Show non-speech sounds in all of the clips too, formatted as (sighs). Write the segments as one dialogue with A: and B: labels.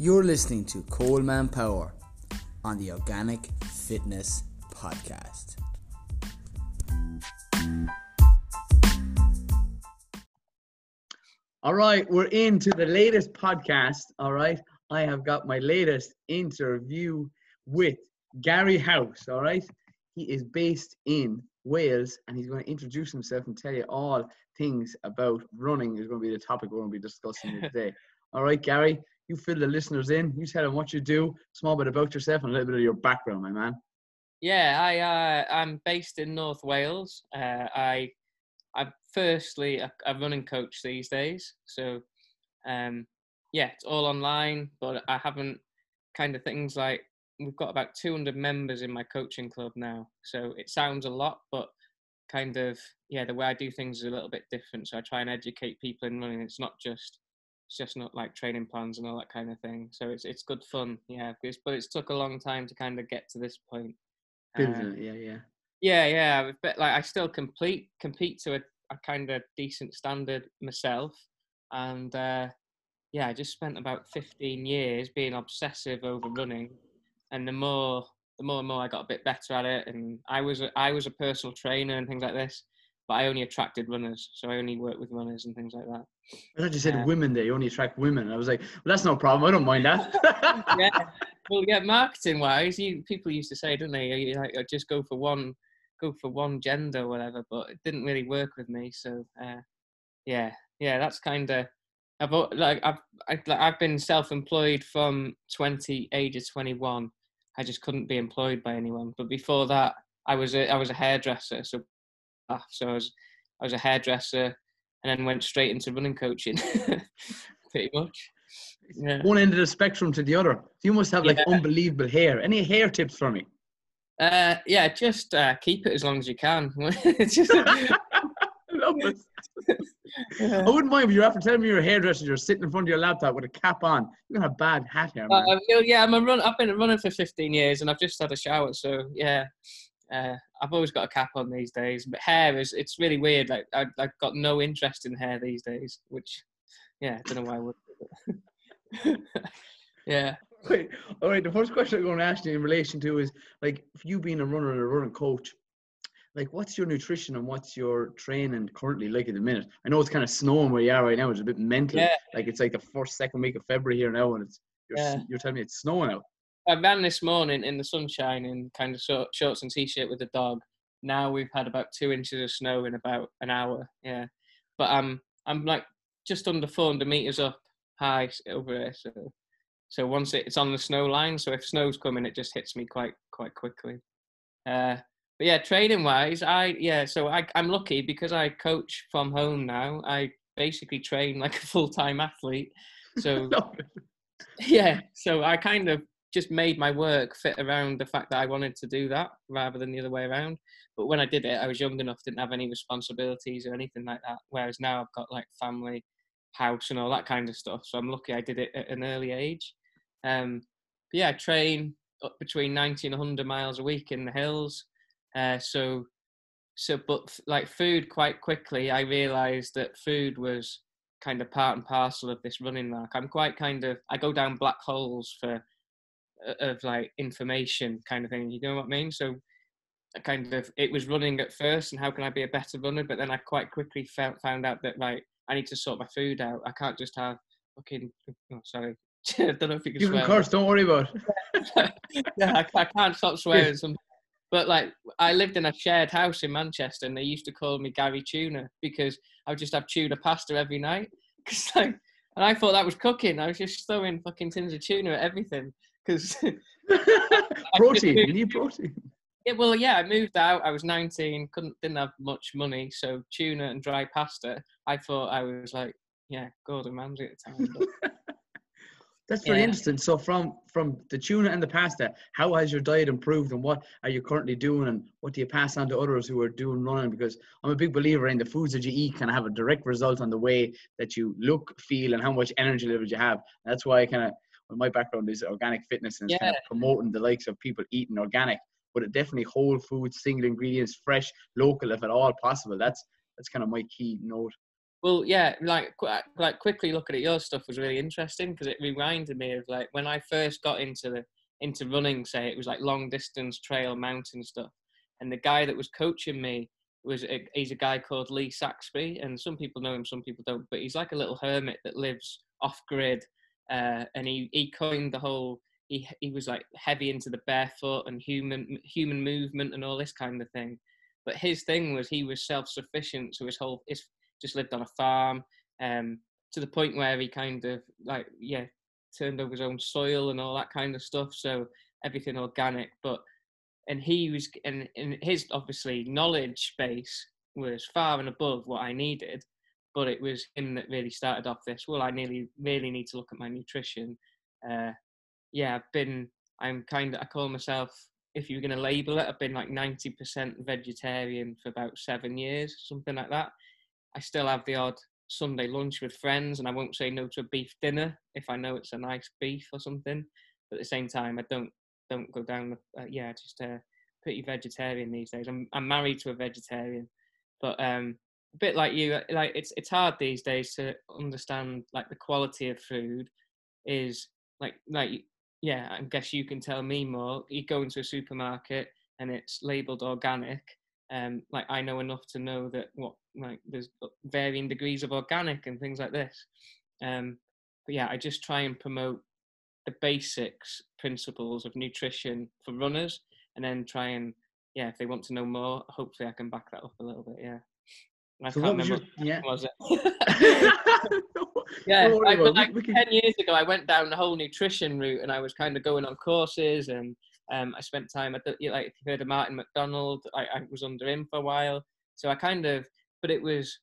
A: You're listening to Coleman Power on the Organic Fitness Podcast.
B: All right, we're into the latest podcast. All right, I have got my latest interview with Gary House. All right, he is based in Wales and he's going to introduce himself and tell you all things about running. Is going to be the topic we're going to be discussing (laughs) today. All right, Gary, you fill the listeners in. You tell them what you do, small bit about yourself, and a little bit of your background, my man.
C: Yeah, I uh, I'm based in North Wales. Uh, I I'm firstly a, a, running coach these days, so um, yeah, it's all online. But I haven't kind of things like we've got about 200 members in my coaching club now, so it sounds a lot, but kind of yeah, the way I do things is a little bit different. So I try and educate people in running. It's not just it's just not like training plans and all that kind of thing. So it's it's good fun, yeah. It's, but it's took a long time to kind of get to this point.
B: It, yeah, yeah.
C: Yeah, yeah. But like I still complete compete to a, a kind of decent standard myself, and uh, yeah, I just spent about 15 years being obsessive over running, and the more the more and more I got a bit better at it, and I was a, I was a personal trainer and things like this, but I only attracted runners, so I only worked with runners and things like that.
B: I thought you said uh, women there. You only attract women. I was like, well, that's no problem. I don't mind that. (laughs)
C: yeah. (laughs) Well, yeah. Marketing wise, you people used to say, didn't they? You like just go for one, go for one gender or whatever. But it didn't really work with me. So, uh, yeah, yeah. That's kind of. I've like I've I've been self-employed from 20 age of 21. I just couldn't be employed by anyone. But before that, I was a I was a hairdresser. So, so I was I was a hairdresser and then went straight into running coaching, (laughs) pretty much.
B: Yeah. One end of the spectrum to the other. You must have like yeah. unbelievable hair. Any hair tips for me?
C: Uh, yeah, just uh, keep it as long as you can. (laughs) just...
B: I (laughs) yeah. I wouldn't mind if you're after telling me you're a hairdresser, you're sitting in front of your laptop with a cap on. You're gonna have bad hat hair, man. Uh,
C: yeah, I'm a run. I've been running for 15 years, and I've just had a shower, so yeah. Uh, I've always got a cap on these days, but hair is it's really weird. Like I, have got no interest in hair these days, which yeah, I don't know why I would. (laughs) yeah.
B: Wait, all right. The first question I'm going to ask you in relation to is like, if you being a runner and a running coach, like, what's your nutrition and what's your training currently like at the minute? I know it's kind of snowing where you are right now. It's a bit mental. Yeah. Like it's like the first, second week of February here now, and it's you're, yeah. you're telling me it's snowing out.
C: I ran this morning in the sunshine in kind of short, shorts and t-shirt with the dog. Now we've had about two inches of snow in about an hour. Yeah, but I'm I'm like just under 400 meters up high over there. So so once it's on the snow line, so if snow's coming, it just hits me quite quite quickly. Uh, but yeah, training wise, I yeah, so I I'm lucky because I coach from home now. I basically train like a full time athlete. So (laughs) (laughs) yeah, so I kind of just made my work fit around the fact that I wanted to do that rather than the other way around. But when I did it, I was young enough, didn't have any responsibilities or anything like that. Whereas now I've got like family, house, and all that kind of stuff. So I'm lucky I did it at an early age. Um, yeah, I train up between 90 and 100 miles a week in the hills. Uh, so, so, but like food, quite quickly, I realised that food was kind of part and parcel of this running mark. I'm quite kind of I go down black holes for of like information kind of thing. You know what I mean? So I kind of it was running at first, and how can I be a better runner? But then I quite quickly felt, found out that like I need to sort my food out. I can't just have fucking. Oh, sorry. (laughs) I don't know if you can.
B: You
C: swear.
B: can curse. Don't worry about.
C: it. (laughs) yeah, I, I, can't stop swearing. Some, but like I lived in a shared house in Manchester, and they used to call me Gary Tuna because I would just have tuna pasta every night. (laughs) Cause like, and I thought that was cooking. I was just throwing fucking tins of tuna at everything because (laughs)
B: protein. You need (laughs) protein.
C: Yeah, well, yeah, I moved out. I was 19, couldn't didn't have much money, so tuna and dry pasta. I thought I was like, yeah, Gordon Ramsay at the time. But, (laughs)
B: That's very yeah. interesting. So from from the tuna and the pasta, how has your diet improved, and what are you currently doing, and what do you pass on to others who are doing running? Because I'm a big believer in the foods that you eat can have a direct result on the way that you look, feel, and how much energy levels you have. That's why I kind of well, my background is organic fitness and yeah. kind of promoting the likes of people eating organic, but it definitely whole foods, single ingredients, fresh, local, if at all possible. That's that's kind of my key note.
C: Well, yeah, like like quickly looking at your stuff was really interesting because it reminded me of like when I first got into the into running. Say it was like long distance trail mountain stuff, and the guy that was coaching me was a, he's a guy called Lee Saxby, and some people know him, some people don't. But he's like a little hermit that lives off grid, uh, and he he coined the whole. He he was like heavy into the barefoot and human human movement and all this kind of thing. But his thing was he was self sufficient, so his whole his just lived on a farm, um, to the point where he kind of like yeah turned over his own soil and all that kind of stuff. So everything organic, but and he was and, and his obviously knowledge base was far and above what I needed. But it was him that really started off this. Well, I nearly really need to look at my nutrition. Uh, yeah, I've been. I'm kind of. I call myself. If you're going to label it, I've been like 90% vegetarian for about seven years, something like that. I still have the odd Sunday lunch with friends, and I won't say no to a beef dinner if I know it's a nice beef or something. But at the same time, I don't don't go down the uh, yeah, just uh, pretty vegetarian these days. I'm I'm married to a vegetarian, but um, a bit like you, uh, like it's it's hard these days to understand like the quality of food is like like yeah. I guess you can tell me more. You go into a supermarket and it's labeled organic. Um, like I know enough to know that what like there's varying degrees of organic and things like this. Um, but yeah, I just try and promote the basics principles of nutrition for runners and then try and yeah if they want to know more hopefully i can back that up a little bit yeah I
B: So
C: can't
B: what was
C: remember
B: your- yeah.
C: was it (laughs) yeah
B: Don't
C: I,
B: about
C: like
B: We- we can-
C: 10 years ago i went down the whole nutrition route and i was kind of going on courses and um, i spent time at the like if you heard of Martin MacDonald I, I was under him for a while so i kind of but it was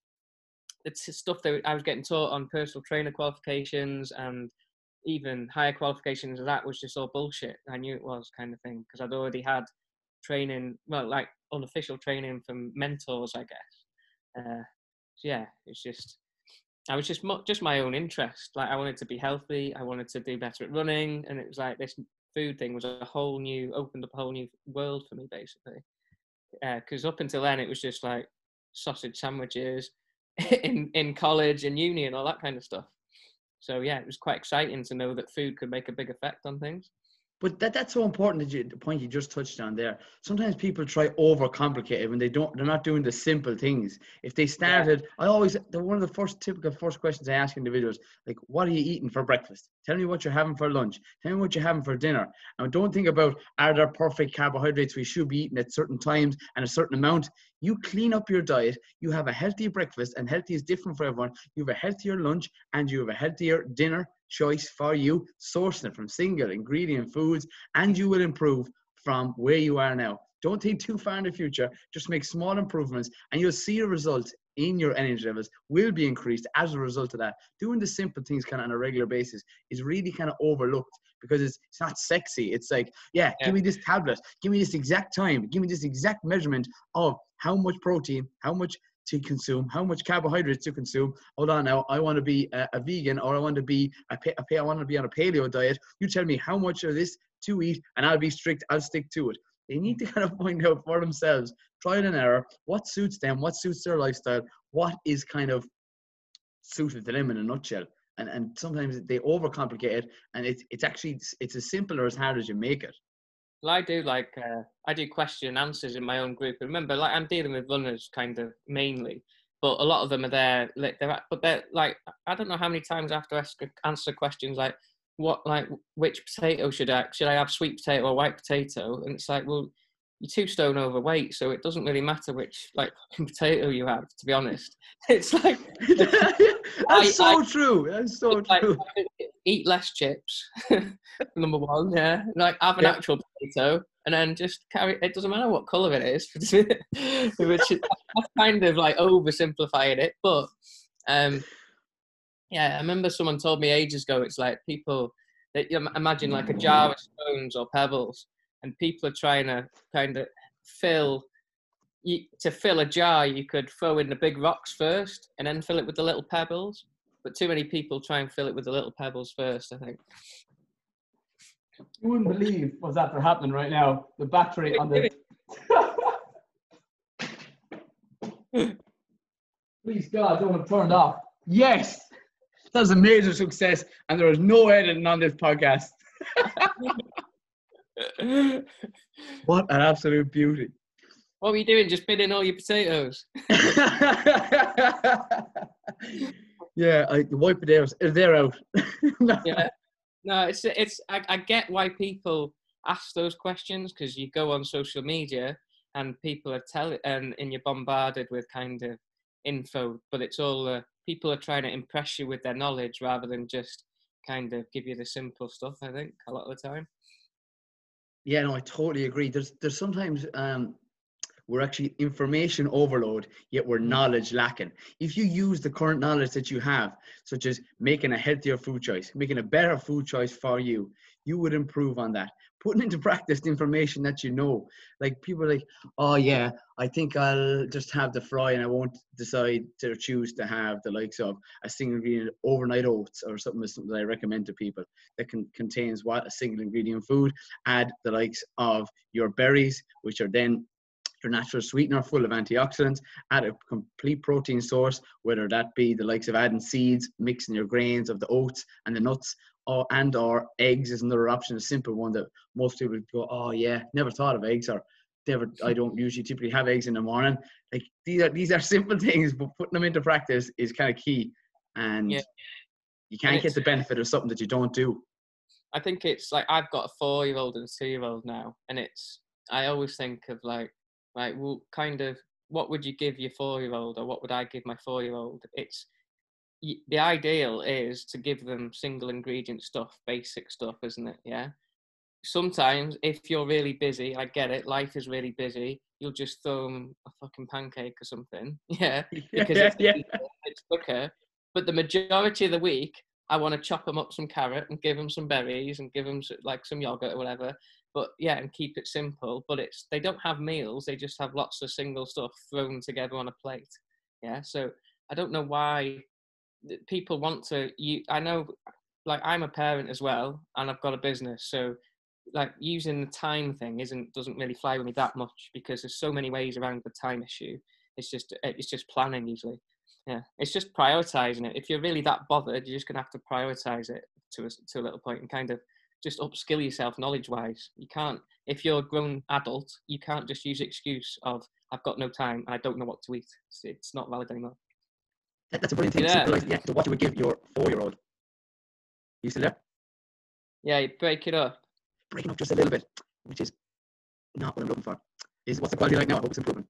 C: it's stuff that i was getting taught on personal trainer qualifications and even higher qualifications of that was just all bullshit. I knew it was kind of thing because I'd already had training, well, like unofficial training from mentors, I guess. Uh, so yeah, it's just I was just mo- just my own interest. Like I wanted to be healthy, I wanted to do better at running, and it was like this food thing was a whole new opened up a whole new world for me basically. Because up until then it was just like sausage sandwiches (laughs) in in college and uni and all that kind of stuff. So yeah, it was quite exciting to know that food could make a big effect on things.
B: But that, that's so important that you, the point you just touched on there. Sometimes people try overcomplicate it when they don't. They're not doing the simple things. If they started, I always the, one of the first typical first questions I ask individuals like, "What are you eating for breakfast? Tell me what you're having for lunch. Tell me what you're having for dinner." And don't think about are there perfect carbohydrates we should be eating at certain times and a certain amount. You clean up your diet. You have a healthy breakfast, and healthy is different for everyone. You have a healthier lunch, and you have a healthier dinner choice for you, sourcing it from single ingredient foods, and you will improve from where you are now. Don't think too far in the future. Just make small improvements, and you'll see a result in your energy levels will be increased as a result of that. Doing the simple things kind of on a regular basis is really kind of overlooked because it's it's not sexy. It's like, yeah,
C: Yeah.
B: give me this tablet, give me this exact time, give me this exact measurement of how much protein, how much to consume, how much carbohydrates to consume. Hold on now, I want to be a, a vegan or I want to be a, pa- a pa- I want to be on a paleo diet. You tell me how much of this to eat, and I'll be strict. I'll stick to it. They need to (laughs) kind of find out for themselves, trial and error, what suits them, what suits their lifestyle, what is kind of suited to them in a nutshell. And and sometimes they overcomplicate it, and it's it's actually it's as simple or as hard as you make it.
C: Well, I do like uh, I do question and answers in my own group. Remember, like I'm dealing with runners kind of mainly, but a lot of them are there. Like they're, but they're like I don't know how many times after I ask answer questions like what like which potato should I should I have sweet potato or white potato? And it's like well you're two stone overweight, so it doesn't really matter which like (laughs) potato you have. To be honest, (laughs) it's like (laughs)
B: That's
C: I-
B: so true. That's so
C: like,
B: true.
C: eat less chips. Number one, yeah. Like have an
B: Yeah.
C: actual potato and then just carry. It doesn't matter what color it is, which is kind of like oversimplifying it. But um, yeah, I remember someone told me ages ago. It's like people that you imagine like a jar of stones or pebbles, and people are trying to kind of fill. You, to fill a jar, you could throw in the big rocks first, and then fill it with the little pebbles but too many people try and fill it with the little pebbles first. I think.
B: You wouldn't believe what's after happening right now. The battery on the (laughs) Please God, don't have turned off. Yes, that's a major success, and there is no editing on this podcast. (laughs) What an absolute beauty!
C: what were you doing? Just bidding all your potatoes? (laughs)
B: yeah, I wipe it out. They're out. (laughs)
C: Yeah. No, it's it's. I, I get why people ask those questions because you go on social media and people are telling and, and you're bombarded with kind of info, but it's all uh, people are trying to impress you with their knowledge rather than just kind of give you the simple stuff. I think a lot of the time.
B: Yeah, no, I totally agree. There's there's sometimes um, we're actually information overload, yet we're knowledge lacking. If you use the current knowledge that you have, such as making a healthier food choice, making a better food choice for you, you would improve on that. Putting into practice the information that you know. Like people are like, oh yeah, I think I'll just have the fry and I won't decide to choose to have the likes of a single ingredient overnight oats or something, something that I recommend to people that can, contains what a single ingredient food. Add the likes of your berries, which are then your natural sweetener full of antioxidants, add a complete protein source, whether that be the likes of adding seeds, mixing your grains of the oats and the nuts, or and or eggs is another option, a simple one that most people go, oh yeah, never thought of eggs or never I don't usually typically have eggs in the morning. Like these are these are simple (laughs) things, but putting them into practice is kind of key. And
C: Yeah.
B: you can't
C: And
B: get the benefit of something that you don't do.
C: I think it's like I've got a four year old and a two year old now, and it's I always think of like like well, kind of what would you give your four year old or what would I give my four year old? It's the ideal is to give them single ingredient stuff, basic stuff, isn't it? Yeah. Sometimes if you're really busy, I get it. Life is really busy. You'll just throw them a fucking pancake or something. (laughs) Yeah (laughs) because
B: yeah,
C: it's,
B: yeah.
C: it's quicker. But the majority of the week, I want to chop them up some carrot and give them some berries and give them like some yogurt or whatever. But yeah, and keep it simple. But it's they don't have meals; they just have lots of single stuff thrown together on a plate. Yeah, so I don't know why people want to. You, I know, like I'm a parent as well, and I've got a business, so like using the time thing isn't doesn't really fly with me that much because there's so many ways around the time issue. It's just eh, it's just planning usually. Yeah, it's just prioritizing it. If you're really that bothered, you're just gonna have to prioritize it to a, to a little point and kind of just upskill yourself knowledge wise. You can't if you're a grown adult, you can't just use the excuse of I've got no time and I don't know what to eat. It's, it's not valid anymore.
B: That- That's a brilliant thing.
C: Yeah.
B: Simple, like, yeah. So what you would give your four-year-old? You still there?
C: Yeah, you break it up.
B: Breaking up just a little bit, which is not what I'm looking for. Is what's the quality like now? I hope it's improving.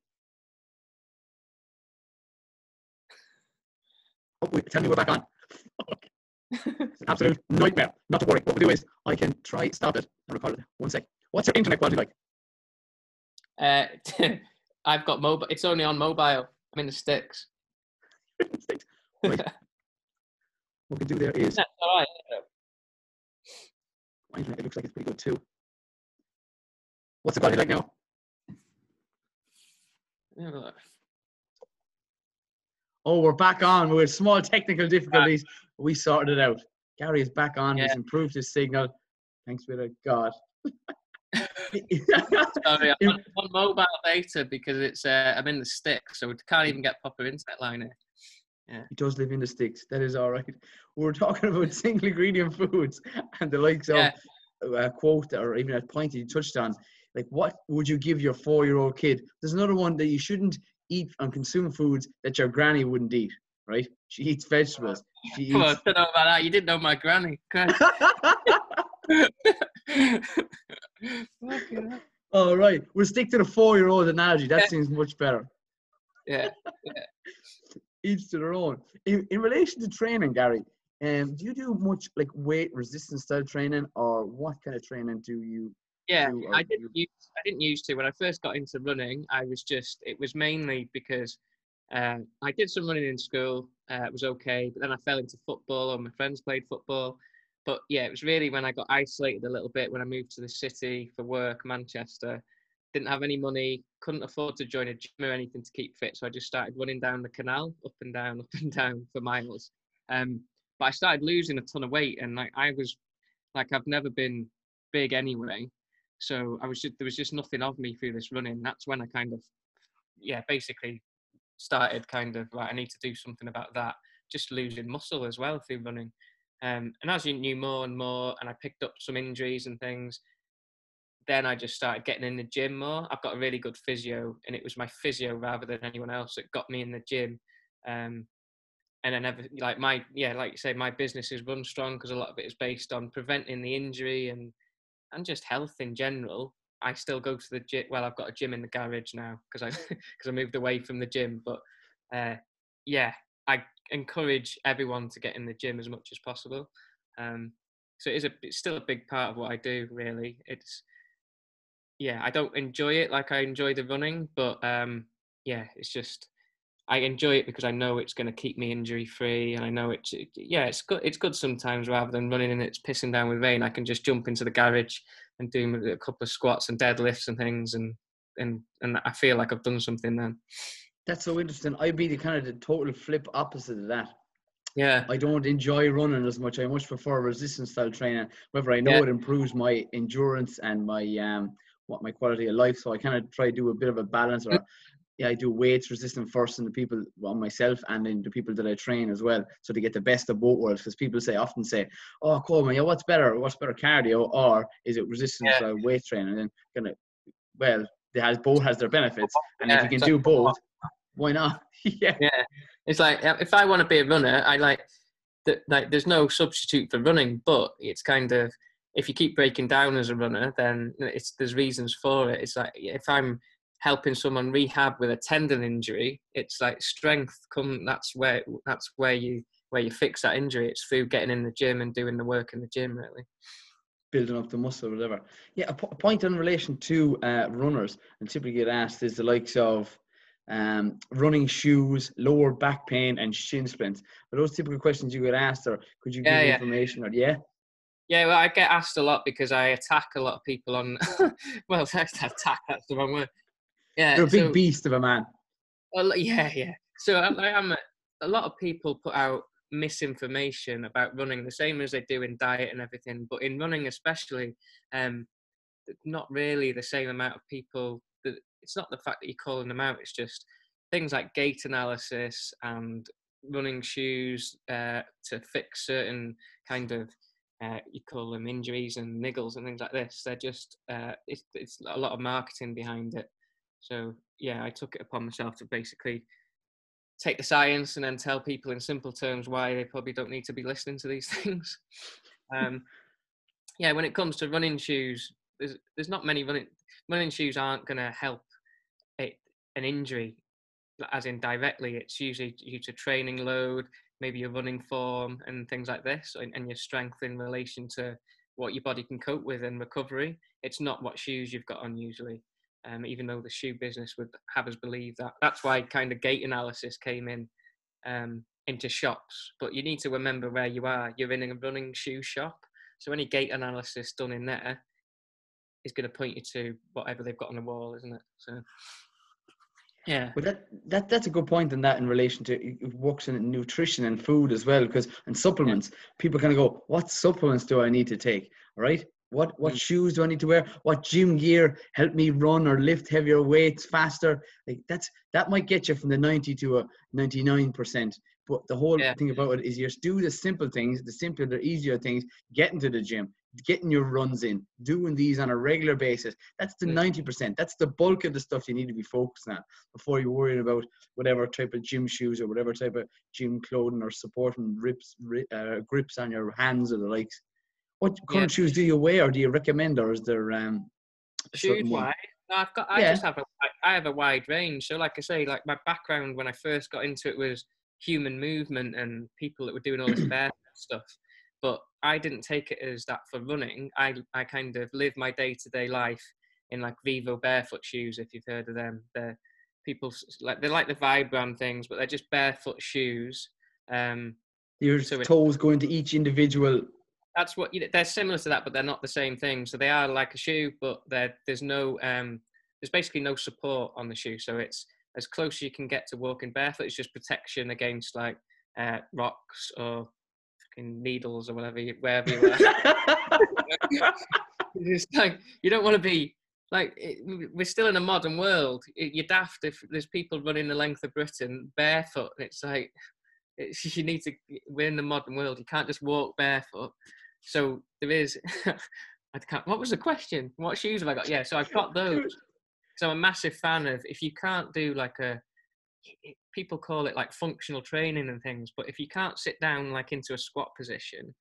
B: Oh, wait, tell me we're back on. (laughs) Fuck. It's an absolute nightmare. Not to worry. What we'll do is I can try stop it and record it. One sec. What's your internet quality like?
C: Uh, (laughs) I've got mobile. It's only on mobile. I'm in the sticks. (laughs)
B: Right. (laughs) what we can do there is
C: That's all right.
B: my internet. It looks like it's pretty good too. What's the quality like now?
C: Have a look.
B: Oh, we're back on. We had small technical difficulties. We sorted it out. Gary is back on. He's improved his signal. Thanks be to God.
C: Sorry, (laughs) I'm on, on mobile data because it's uh, I'm in the sticks, so we can't even get proper internet line here. Yeah.
B: he does live in the sticks. That is all right. We're talking about (laughs) single ingredient foods and the likes
C: Yeah.
B: of a quote or even a point that you touched on. Like, what would you give your four year old kid? There's another one that you shouldn't eat and consume foods that your granny wouldn't eat, right? She eats vegetables. She
C: Come on,
B: eats.
C: don't know about that. You didn't know my granny. Christ. Fucking hell.
B: all right. We'll stick to the four year old analogy. That
C: Yeah.
B: seems much better.
C: yeah.
B: each (laughs) to their own. In, in relation to training, Gary, um, do you do much like weight resistance style training, or what kind of training do you?
C: Yeah,
B: do,
C: I didn't use I didn't used to when I first got into running. I was just it was mainly because uh, I did some running in school. Uh, it was okay, but then I fell into football, or my friends played football. But yeah, it was really when I got isolated a little bit when I moved to the city for work, Manchester. Didn't have any money, couldn't afford to join a gym or anything to keep fit, so I just started running down the canal, up and down, (laughs) up and down for miles. Um, but I started losing a ton of weight, and like I was, like I've never been big anyway, so I was just there was just nothing of me through this running. That's when I kind of, yeah, basically started kind of like I need to do something about that. Just losing muscle as well through running. Um, and as you knew more and more, and I picked up some injuries and things, then I just started getting in the gym more. I've got a really good physio, and it was my physio rather than anyone else that got me in the gym. Um, and I never like my yeah, like you say, my business is run strong because a lot of it is based on preventing the injury and and just health in general. I still go to the gym. Well, I've got a gym in the garage now because I (laughs) because I moved away from the gym. But uh, yeah, I encourage everyone to get in the gym as much as possible. Um, so it is a it's still a big part of what I do. Really, it's yeah, I don't enjoy it like I enjoy the running, but um, yeah, it's just I enjoy it because I know it's going to keep me injury free, and I know it's it, yeah, it's good. It's good sometimes rather than running and it's pissing down with rain. I can just jump into the garage and do a couple of squats and deadlifts and things, and and and I feel like I've done something then.
B: That's so interesting. I'd be the kind of the total flip opposite of that.
C: Yeah,
B: I don't enjoy running as much. I much prefer resistance style training. However, I know
C: Yeah.
B: it improves my endurance and my um what my quality of life. So I kind of try to do a bit of a balance. Or yeah, I do weights resistant first, and the people on myself, and then the people that I train as well. So to get the best of both worlds, because people say often say, "Oh, Coleman, yeah, what's better? What's better, cardio or is it resistance
C: Yeah.
B: weight training?" And then kind of, well, it has both has their benefits, and if you can do both, why not? (laughs) yeah.
C: yeah. It's like if I want to be a runner, I like that. Like, there's no substitute for running, but it's kind of if you keep breaking down as a runner, then it's there's reasons for it. It's like if I'm helping someone rehab with a tendon injury, it's like strength. Come, that's where that's where you where you fix that injury. It's through getting in the gym and doing the work in the gym, really.
B: building up the muscle, or whatever. Yeah, a, point in relation to uh, runners, and typically get asked is the likes of um, running shoes, lower back pain, and shin splints. Are those typical questions you get asked, or could you give
C: Yeah, yeah.
B: information? Or yeah,
C: Yeah, well, I get asked a lot because I attack a lot of people on. (laughs) well, (laughs) attack that's the wrong word. Yeah,
B: you're a big
C: so-
B: beast of a man.
C: Well, yeah, yeah. So I, I'm a, a lot of people put out misinformation about running, the same as they do in diet and everything. But in running, especially, um, not really the same amount of people. That it's not the fact that you're calling them out. It's just things like gait analysis and running shoes uh, to fix certain kind of uh, you call them injuries and niggles and things like this. They're just uh, it's, it's a lot of marketing behind it. So yeah, I took it upon myself to basically take the science and then tell people in simple terms why they probably don't need to be listening to these (laughs) things. Um, yeah, when it comes to running shoes, there's there's not many running running shoes aren't going to help it, an injury, as in directly. It's usually due to training load, maybe your running form and things like this, and, and your strength in relation to what your body can cope with and recovery. It's not what shoes you've got on usually um, even though the shoe business would have us believe that. That's why kind of gait analysis came in um, into shops. But you need to remember where you are. You're in a running shoe shop, so any gait analysis done in there is going to point you to whatever they've got on the wall, isn't it? So, yeah,
B: But that, that that's a good point in that in relation to it works in nutrition and food as well because and supplements people kind of go what supplements do I need to take all right what what
C: Mm.
B: shoes do I need to wear what gym gear help me run or lift heavier weights faster like that's that might get you from the 90 to a 99 percent but the whole
C: Yeah.
B: thing about it is you just do the simple things the simpler the easier things getting to the gym getting your runs in doing these on a regular basis that's the
C: Mm.
B: 90 percent that's the bulk of the stuff you need to be focused on before you're worrying about whatever type of gym shoes or whatever type of gym clothing or supporting rips, uh, grips on your hands or the likes. What current shoes do you wear or do you recommend or is there um, a
C: shoes wise. I've got. I
B: Yeah.
C: just have a. I have a wide range. So, like I say, like my background when I first got into it was human movement and people that were doing all this (clears throat) barefoot stuff. But I didn't take it as that for running. I I kind of live my day to day life in like Vivo barefoot shoes. If you've heard of them, they're people like they're like the Vibram things, but they're just barefoot shoes. Um,
B: Your
C: so it-
B: toes go into each individual.
C: That's what you know, they're similar to that, but they're not the same thing. So they are like a shoe, but there's no um there's basically no support on the shoe. So it's as close as you can get to walking barefoot. It's just protection against like uh, rocks or fucking needles or whatever you, wherever you are. (laughs) it's like you don't want to be like it, we're still in a modern world. It, you're daft if there's people running the length of Britain barefoot. It's like it's, (laughs) you need to. We're in the modern world. You can't just walk barefoot. So there is. (laughs) I can't. What was the question? What shoes have I got? Yeah, so I've got (laughs) those. So I'm a massive fan of. If you can't do like a, people call it like functional training and things, but if you can't sit down like into a squat position,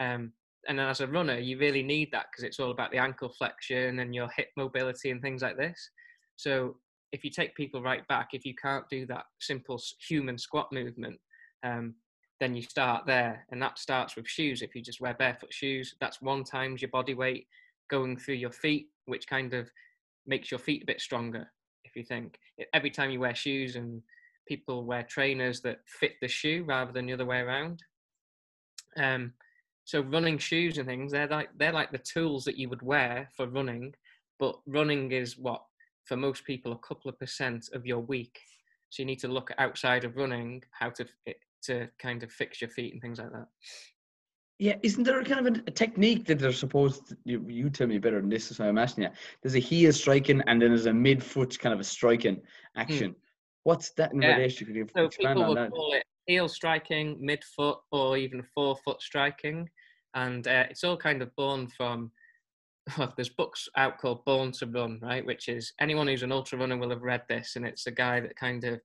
C: um, and as a runner, you really need that because it's all about the ankle flexion and your hip mobility and things like this. So if you take people right back, if you can't do that simple human squat movement, um, then you start there, and that starts with shoes. If you just wear barefoot shoes, that's one times your body weight going through your feet, which kind of makes your feet a bit stronger. If you think every time you wear shoes, and people wear trainers that fit the shoe rather than the other way around. Um, so running shoes and things, they're like they're like the tools that you would wear for running, but running is what for most people a couple of percent of your week. So you need to look outside of running how to to kind of fix your feet and things like that.
B: Yeah, isn't there a kind of a, technique that they're supposed? To, you, you tell me better than this, is why I'm asking you. There's a heel striking, and then there's a mid foot kind of a striking action. Hmm. What's that in yeah. relation? Could you
C: so expand people on would that? call it heel striking, mid foot, or even forefoot striking and uh, it's all kind of born from well, there's books out called Born to Run, right? Which is anyone who's an ultra runner will have read this, and it's a guy that kind of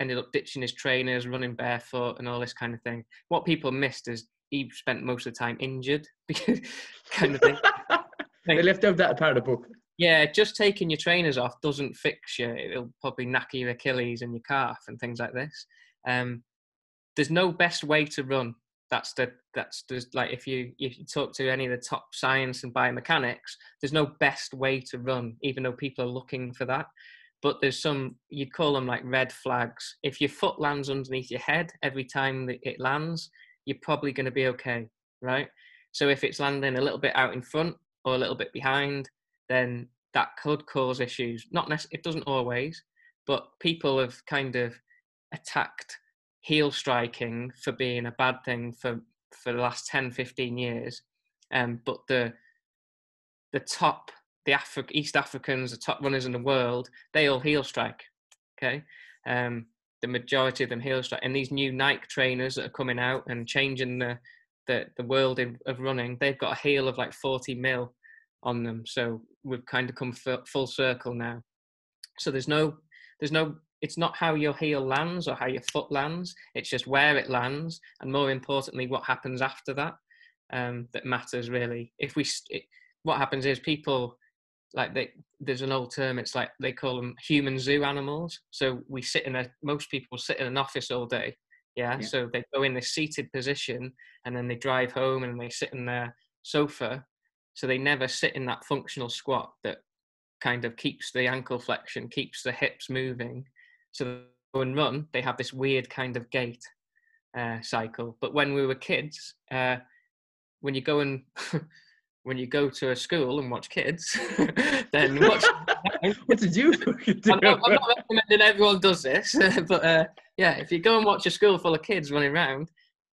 C: ended up ditching his trainers, running barefoot, and all this kind of thing. What people missed is he spent most of the time injured, because (laughs) kind of thing. (laughs)
B: they left out that part of the book.
C: Yeah, just taking your trainers off doesn't fix you. It'll probably knacker your Achilles and your calf and things like this. Um, there's no best way to run that's the that's just like if you if you talk to any of the top science and biomechanics there's no best way to run even though people are looking for that but there's some you'd call them like red flags. If your foot lands underneath your head every time that it lands you're probably going to be okay right? So if it's landing a little bit out in front or a little bit behind then that could cause issues. Not necessarily it doesn't always but people have kind of attacked heel striking for being a bad thing for for the last 10 15 years. Um, but the the top the Afri- east africans the top runners in the world they all heel strike okay? Um, the majority of them heel strike. And these new nike trainers that are coming out and changing the the, the world of, of running they've got a heel of like 40 mil on them. So we've kind of come full circle now. So there's no there's no it's not how your heel lands or how your foot lands. It's just where it lands. And more importantly what happens after that um, that matters really. If we it, what happens is people like they, there's an old term it's like they call them human zoo animals so we sit in a most people sit in an office all day yeah, yeah. so they go in this seated position and then they drive home and they sit in their sofa so they never sit in that functional squat that kind of keeps the ankle flexion keeps the hips moving so and run, they have this weird kind of gait uh, cycle. But when we were kids, uh, when you go and (laughs) when you go to a school and watch kids, (laughs) then (laughs) watch.
B: what did you?
C: I'm, not, I'm not recommending everyone does this, (laughs) but uh, yeah, if you go and watch a school full of kids running around,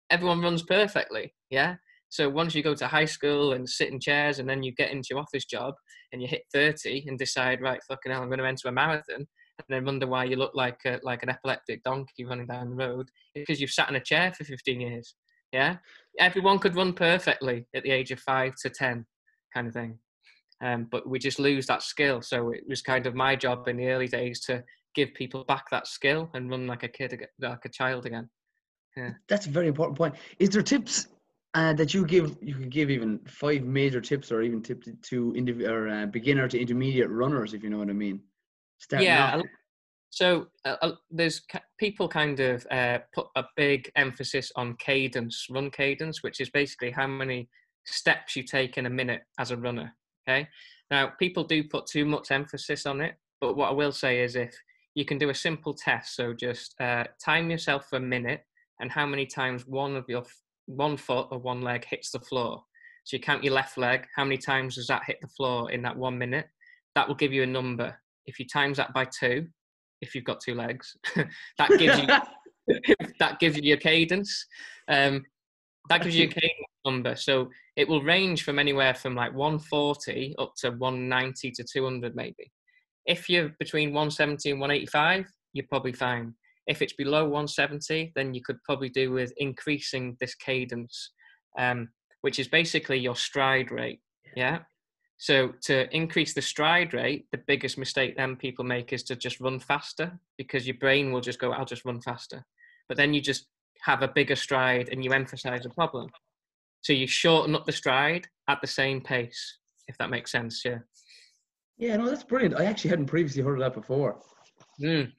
C: everyone runs perfectly. Yeah. So once you go to high school and sit in chairs, and then you get into your office job and you hit 30 and decide, right, fucking hell, I'm going to enter a marathon, and then wonder why you look like a, like an epileptic donkey running down the road because you've sat in a chair for 15 years. Yeah, everyone could run perfectly at the age of five to 10, kind of thing. Um, but we just lose that skill. So it was kind of my job in the early days to give people back that skill and run like a kid, like a child again.
B: Yeah. That's a very important point. Is there tips uh, that you give? You could give even five major tips, or even tips to indiv- or uh, beginner to intermediate runners, if you know what I mean
C: yeah. So uh, uh, there's people kind of uh, put a big emphasis on cadence, run cadence, which is basically how many steps you take in a minute as a runner. Okay. Now people do put too much emphasis on it, but what I will say is if you can do a simple test, so just uh, time yourself for a minute and how many times one of your one foot or one leg hits the floor. So you count your left leg, how many times does that hit the floor in that one minute? That will give you a number if you times that by two, if you've got two legs, (laughs) that gives you (laughs) that gives you your cadence. Um, that gives you a cadence number. So it will range from anywhere from like 140 up to 190 to 200 maybe. If you're between 170 and 185, you're probably fine. If it's below 170, then you could probably do with increasing this cadence, um, which is basically your stride rate. Yeah. So to increase the stride rate, the biggest mistake then people make is to just run faster because your brain will just go, I'll just run faster. But then you just have a bigger stride and you emphasize a problem. So you shorten up the stride at the same pace, if that makes sense. Yeah.
B: Yeah, no, that's brilliant. I actually hadn't previously heard of that before.
C: Mm.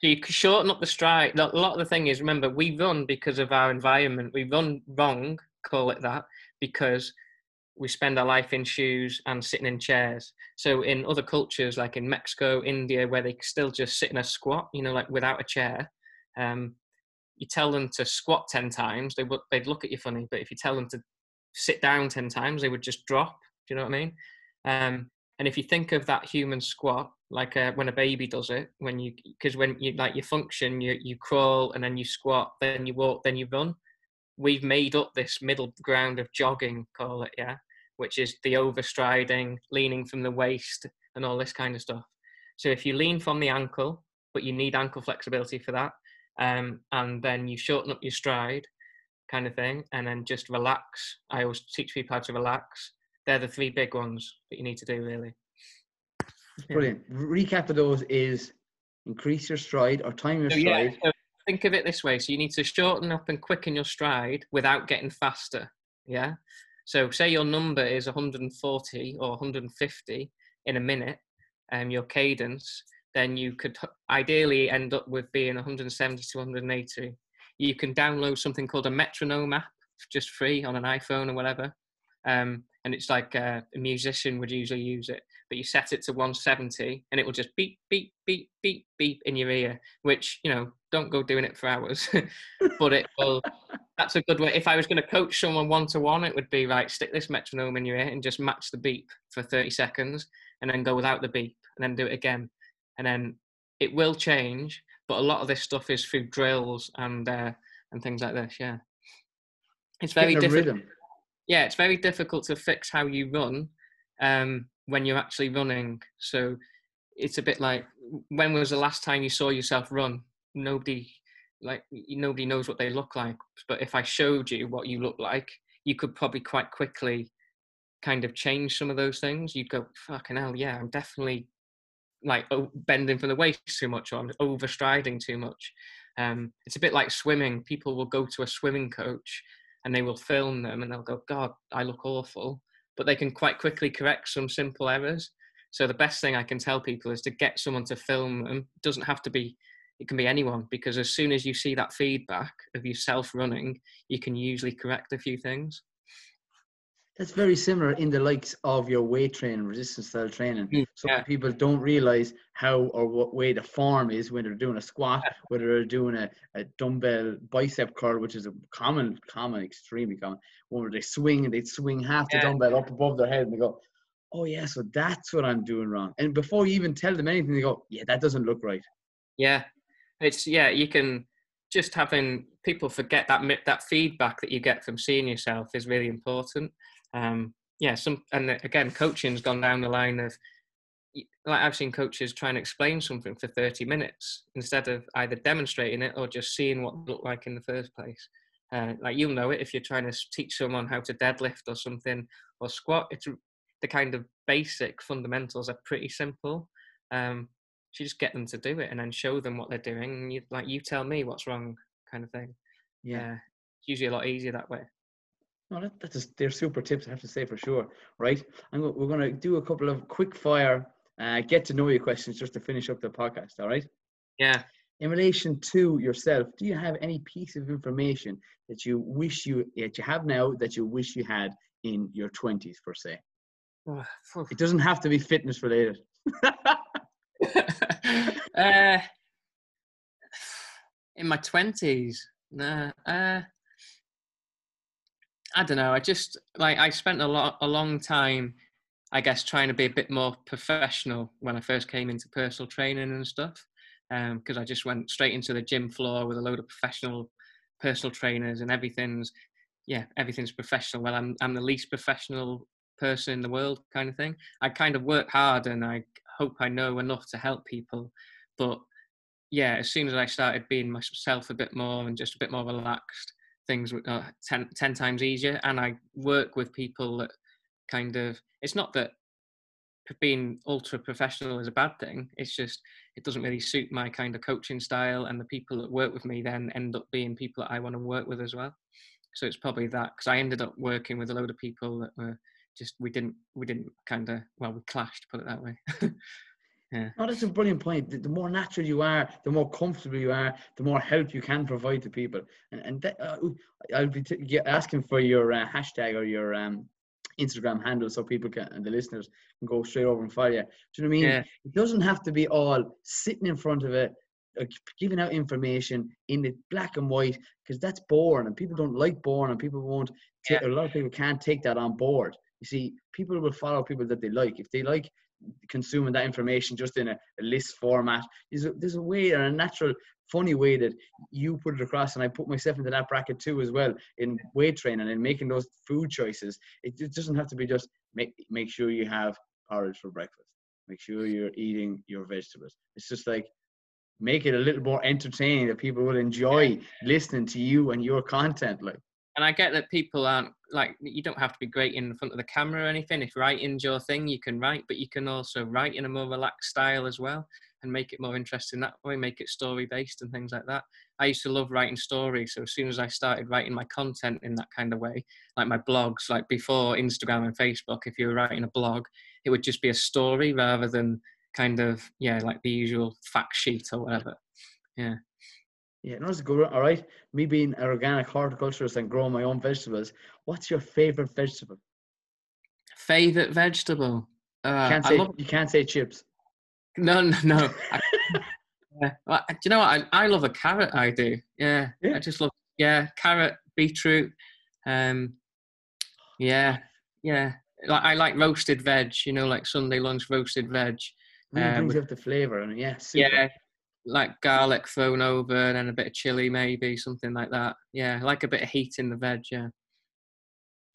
C: So you shorten up the stride. A lot of the thing is, remember, we run because of our environment. We run wrong, call it that, because we spend our life in shoes and sitting in chairs. So in other cultures, like in Mexico, India, where they still just sit in a squat, you know, like without a chair, um, you tell them to squat 10 times, they would, they'd look at you funny. But if you tell them to sit down 10 times, they would just drop. Do you know what I mean? Um, and if you think of that human squat, like uh, when a baby does it, when you, because when you like you function, you, you crawl and then you squat, then you walk, then you run. We've made up this middle ground of jogging, call it, yeah, which is the overstriding, leaning from the waist, and all this kind of stuff. So if you lean from the ankle, but you need ankle flexibility for that, um, and then you shorten up your stride kind of thing and then just relax. I always teach people how to relax. They're the three big ones that you need to do really.
B: Brilliant. Yeah. recap of those is increase your stride or time your so, stride.
C: yeah, so think of it this way. So you need to shorten up and quicken your stride without getting faster yeah so say your number is 140 or 150 in a minute and um, your cadence then you could ideally end up with being 170 to 180. You can download something called a metronome app, just free on an iPhone or whatever. Um, and it's like uh, a musician would usually use it, but you set it to 170 and it will just beep, beep, beep, beep, beep in your ear, which, you know, don't go doing it for hours, (laughs) but it will, that's a good way. If I was going to coach someone one to one, it would be right, stick this metronome in your ear and just match the beep for 30 seconds and then go without the beep and then do it again and then it will change. But a lot of this stuff is through drills and uh, and things like this. Yeah, it's very difficult. Yeah, it's very difficult to fix how you run um, when you're actually running. So it's a bit like when was the last time you saw yourself run? Nobody like nobody knows what they look like. But if I showed you what you look like, you could probably quite quickly kind of change some of those things. You'd go, fucking hell, yeah, I'm definitely like bending from the waist too much or I'm overstriding too much. Um, it's a bit like swimming. People will go to a swimming coach and they will film them and they'll go, God, I look awful. But they can quite quickly correct some simple errors. So the best thing I can tell people is to get someone to film them. It doesn't have to be, it can be anyone because as soon as you see that feedback of yourself running, you can usually correct a few things
B: that's very similar in the likes of your weight training, resistance style training. Mm, Some yeah. people don't realize how or what way the form is when they're doing a squat, yeah. whether they're doing a, a dumbbell bicep curl, which is a common, common, extremely common, where they swing and they swing half the dumbbell up above their head and they go, Oh yeah, so that's what I'm doing wrong. And before you even tell them anything, they go, Yeah, that doesn't look right.
C: Yeah. It's yeah, you can just having people forget that that feedback that you get from seeing yourself is really important um, yeah, some and again, coaching's gone down the line of like I've seen coaches try and explain something for 30 minutes instead of either demonstrating it or just seeing what it looked like in the first place. Uh, like you'll know it if you're trying to teach someone how to deadlift or something or squat. It's the kind of basic fundamentals are pretty simple. Um, you just get them to do it and then show them what they're doing. And you like you tell me what's wrong, kind of thing. Yeah, uh, it's usually a lot easier that way.
B: No, that, that's just, they're super tips, I have to say for sure. Right. I'm, we're going to do a couple of quick fire, uh, get to know you questions just to finish up the podcast. All right.
C: Yeah.
B: In relation to yourself, do you have any piece of information that you wish you that you have now that you wish you had in your twenties, per se? Oh, (sighs) it doesn't have to be fitness related. (laughs)
C: uh, in my twenties, nah. Uh, I don't know. I just like I spent a lot a long time, I guess, trying to be a bit more professional when I first came into personal training and stuff. Because um, I just went straight into the gym floor with a load of professional personal trainers and everything's yeah, everything's professional. Well, I'm I'm the least professional person in the world, kind of thing. I kind of work hard, and I hope I know enough to help people. But yeah, as soon as I started being myself a bit more and just a bit more relaxed, things uh, ten, 10 times easier. And I work with people that kind of, it's not that being ultra professional is a bad thing. It's just, it doesn't really suit my kind of coaching style. And the people that work with me then end up being people that I want to work with as well. So it's probably that because I ended up working with a load of people that were just, we didn't, we didn't kind of, well, we clashed, put it that way. (laughs)
B: Yeah. Oh, that's a brilliant point. The, the, more natural you are, the more comfortable you are, the more help you can provide to people. And, and that, uh, I'll be t- asking for your uh, hashtag or your um, Instagram handle so people can and the listeners can go straight over and follow you. Do you know what I mean? Yeah. It doesn't have to be all sitting in front of it, giving out information in the black and white because that's boring and people don't like boring and people won't. yeah. A lot of people can't take that on board. You see, people will follow people that they like. If they like consuming that information just in a, a list format. There's a, there's a way and a natural, funny way that you put it across, and I put myself into that bracket too as well in weight training and making those food choices. It, it doesn't have to be just make make sure you have porridge for breakfast. Make sure you're eating your vegetables. It's just like make it a little more entertaining that people will enjoy listening to you and your content. Like
C: and I get that people aren't like you don't have to be great in front of the camera or anything. If writing's your thing, you can write, but you can also write in a more relaxed style as well and make it more interesting that way, make it story based and things like that. I used to love writing stories, so as soon as I started writing my content in that kind of way, like my blogs, like before Instagram and Facebook, if you were writing a blog, it would just be a story rather than kind of yeah, like the usual fact sheet or whatever. Yeah.
B: Yeah, no, it's good. All right. Me being an organic horticulturist and growing my own vegetables, what's your favorite vegetable?
C: Favorite vegetable?
B: Uh, you, can't say, love... you can't say chips.
C: No, no, no. (laughs) I, yeah. well, do you know what? I, I love a carrot. I do. Yeah, yeah. I just love yeah carrot, beetroot. Um, yeah, yeah. Like I like roasted veg. You know, like Sunday lunch roasted veg.
B: Really um, brings up the flavour and yeah, super.
C: yeah, like garlic thrown over and then a bit of chili, maybe something like that. Yeah, like a bit of heat in the veg. Yeah.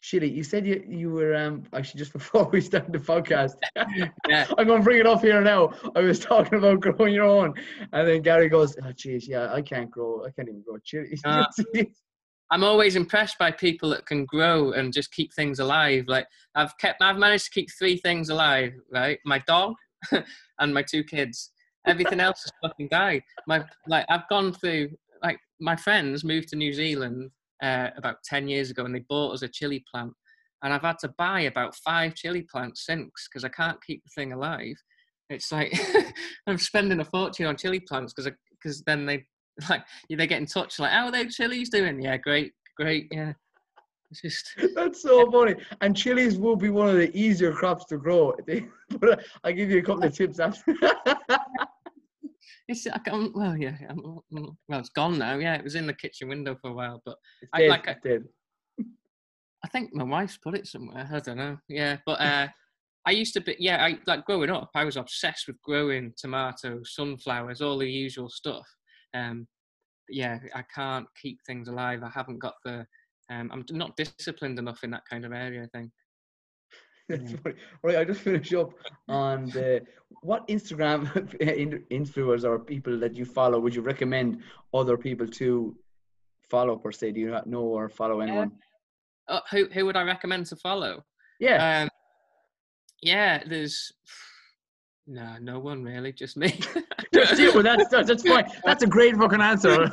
B: Shitty, you said you you were um actually just (laughs) before we started the podcast. (laughs) yeah. I'm gonna bring it up here now. I was talking about growing your own, and then Gary goes, "Oh, jeez, yeah, I can't grow. I can't even grow chili." (laughs) Uh,
C: I'm always impressed by people that can grow and just keep things alive. Like I've kept, I've managed to keep three things alive. Right, my dog and my two kids Everything else has fucking died. My like I've gone through like my friends moved to New Zealand uh, about ten years ago, and they bought us a chili plant, and I've had to buy about five chili plants since because I can't keep the thing alive. It's like (laughs) I'm spending a fortune on chili plants because because then they (laughs) like they get in touch like how are those chilies doing? Yeah, great, great, yeah. It's just (laughs)
B: that's so funny. And chilies will be one of the easier crops to grow. but I'll give you a couple of tips after.
C: It's I can't, well, yeah, well, it's gone now. Yeah, it was in the kitchen window for a while, but
B: I like I, did.
C: I think my wife's put it somewhere. I don't know. Yeah, but uh, I used to be. Yeah, I like growing up. I was obsessed with growing tomatoes, sunflowers, all the usual stuff. Um, yeah, I can't keep things alive. I haven't got the. Um, I'm not disciplined enough in that kind of area. I think. (laughs)
B: That's funny. Right, I just finish up on the what Instagram (laughs) influencers or people that you follow would you recommend other people to follow per se? Do you not know or follow anyone?
C: Uh, who who would I recommend to follow?
B: Yeah.
C: Um, yeah, there's (sighs) no no one really, just me.
B: just you. That's that's fine. (laughs) That's a great fucking answer.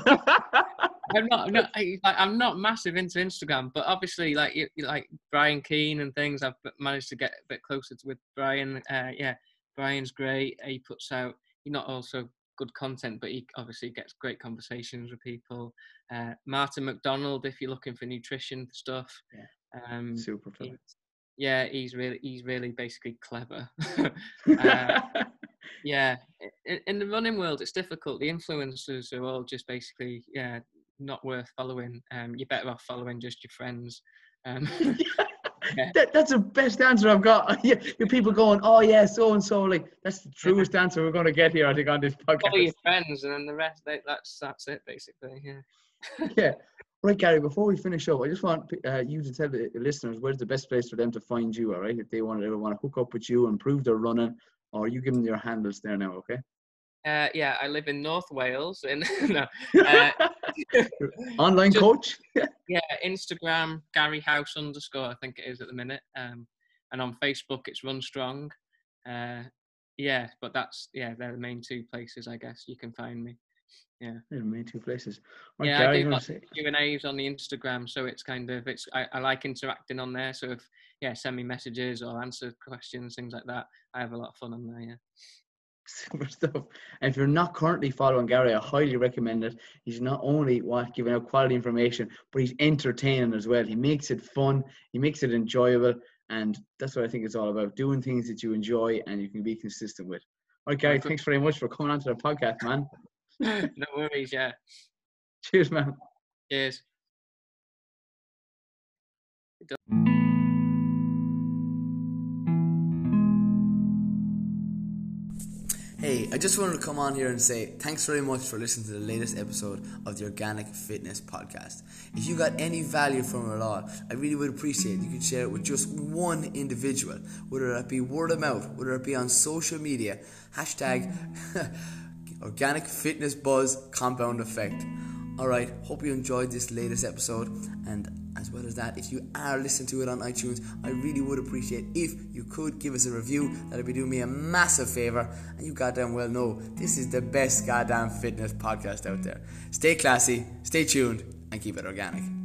C: I'm not, I'm not, I, am not massive into Instagram, but obviously, like you, like Brian Keane and things, I've managed to get a bit closer to, with Brian. Uh, yeah, Brian's great. He puts out, he's not also good content, but he obviously gets great conversations with people. Uh, Martin MacDonald, if you're looking for nutrition stuff,
B: yeah. um, super. He,
C: yeah, he's really, he's really basically clever. (laughs) (laughs) uh, yeah, in, in the running world, it's difficult. The influencers are all just basically, yeah, not worth following. Um, you're better off following just your friends. Um, (laughs) (laughs)
B: yeah. that, that's the best answer I've got. (laughs) yeah, people going, oh yeah, so and so. Like that's the truest answer we're going to get here. I think on this podcast.
C: Follow your friends, and then the rest. They, that's that's it basically. Yeah.
B: yeah. Right, Gary. Before we finish up, I just want uh, you to tell the listeners where's the best place for them to find you. All right, if they want to ever want to hook up with you and prove they're running, or you give them your handles there now. Okay.
C: Uh, yeah, I live in North Wales. In no, uh, (laughs)
B: online
C: just-
B: coach. (laughs)
C: yeah, Instagram Gary House underscore I think it is at the minute. Um, and on Facebook it's Run Strong. Uh, yeah, but that's yeah, they're the main two places I guess you can find me.
B: They're the main two places. Right,
C: Yeah, I do lots Q and A's on the Instagram, so it's kind of it's I, I like interacting on there. So if yeah, send me messages or answer questions, things like that. I have a lot of fun on there. Yeah.
B: Super (laughs) stuff. And if you're not currently following Gary, I highly recommend it. He's not only what giving out quality information, but he's entertaining as well. He makes it fun, he makes it enjoyable, and that's what I think it's all about: doing things that you enjoy and you can be consistent with. All right, Gary, thanks very much for coming on to the podcast, man. (laughs)
C: no worries. Yeah. (laughs)
B: Cheers, man.
C: Cheers.
A: I just wanted to come on here and say thanks very much for listening to the latest episode of the Organic Fitness Podcast. If you got any value from it at all, I really would appreciate it. You could share it with just one individual, whether that be word of mouth, whether it be on social media, hashtag (laughs) Organic Fitness Buzz Compound Effect. Alright, hope you enjoyed this latest episode and as well as that, if you are listening to it on iTunes, I really would appreciate if you could give us a review. That'd be doing me a massive favor. And you goddamn well know this is the best goddamn fitness podcast out there. Stay classy, stay tuned, and keep it organic.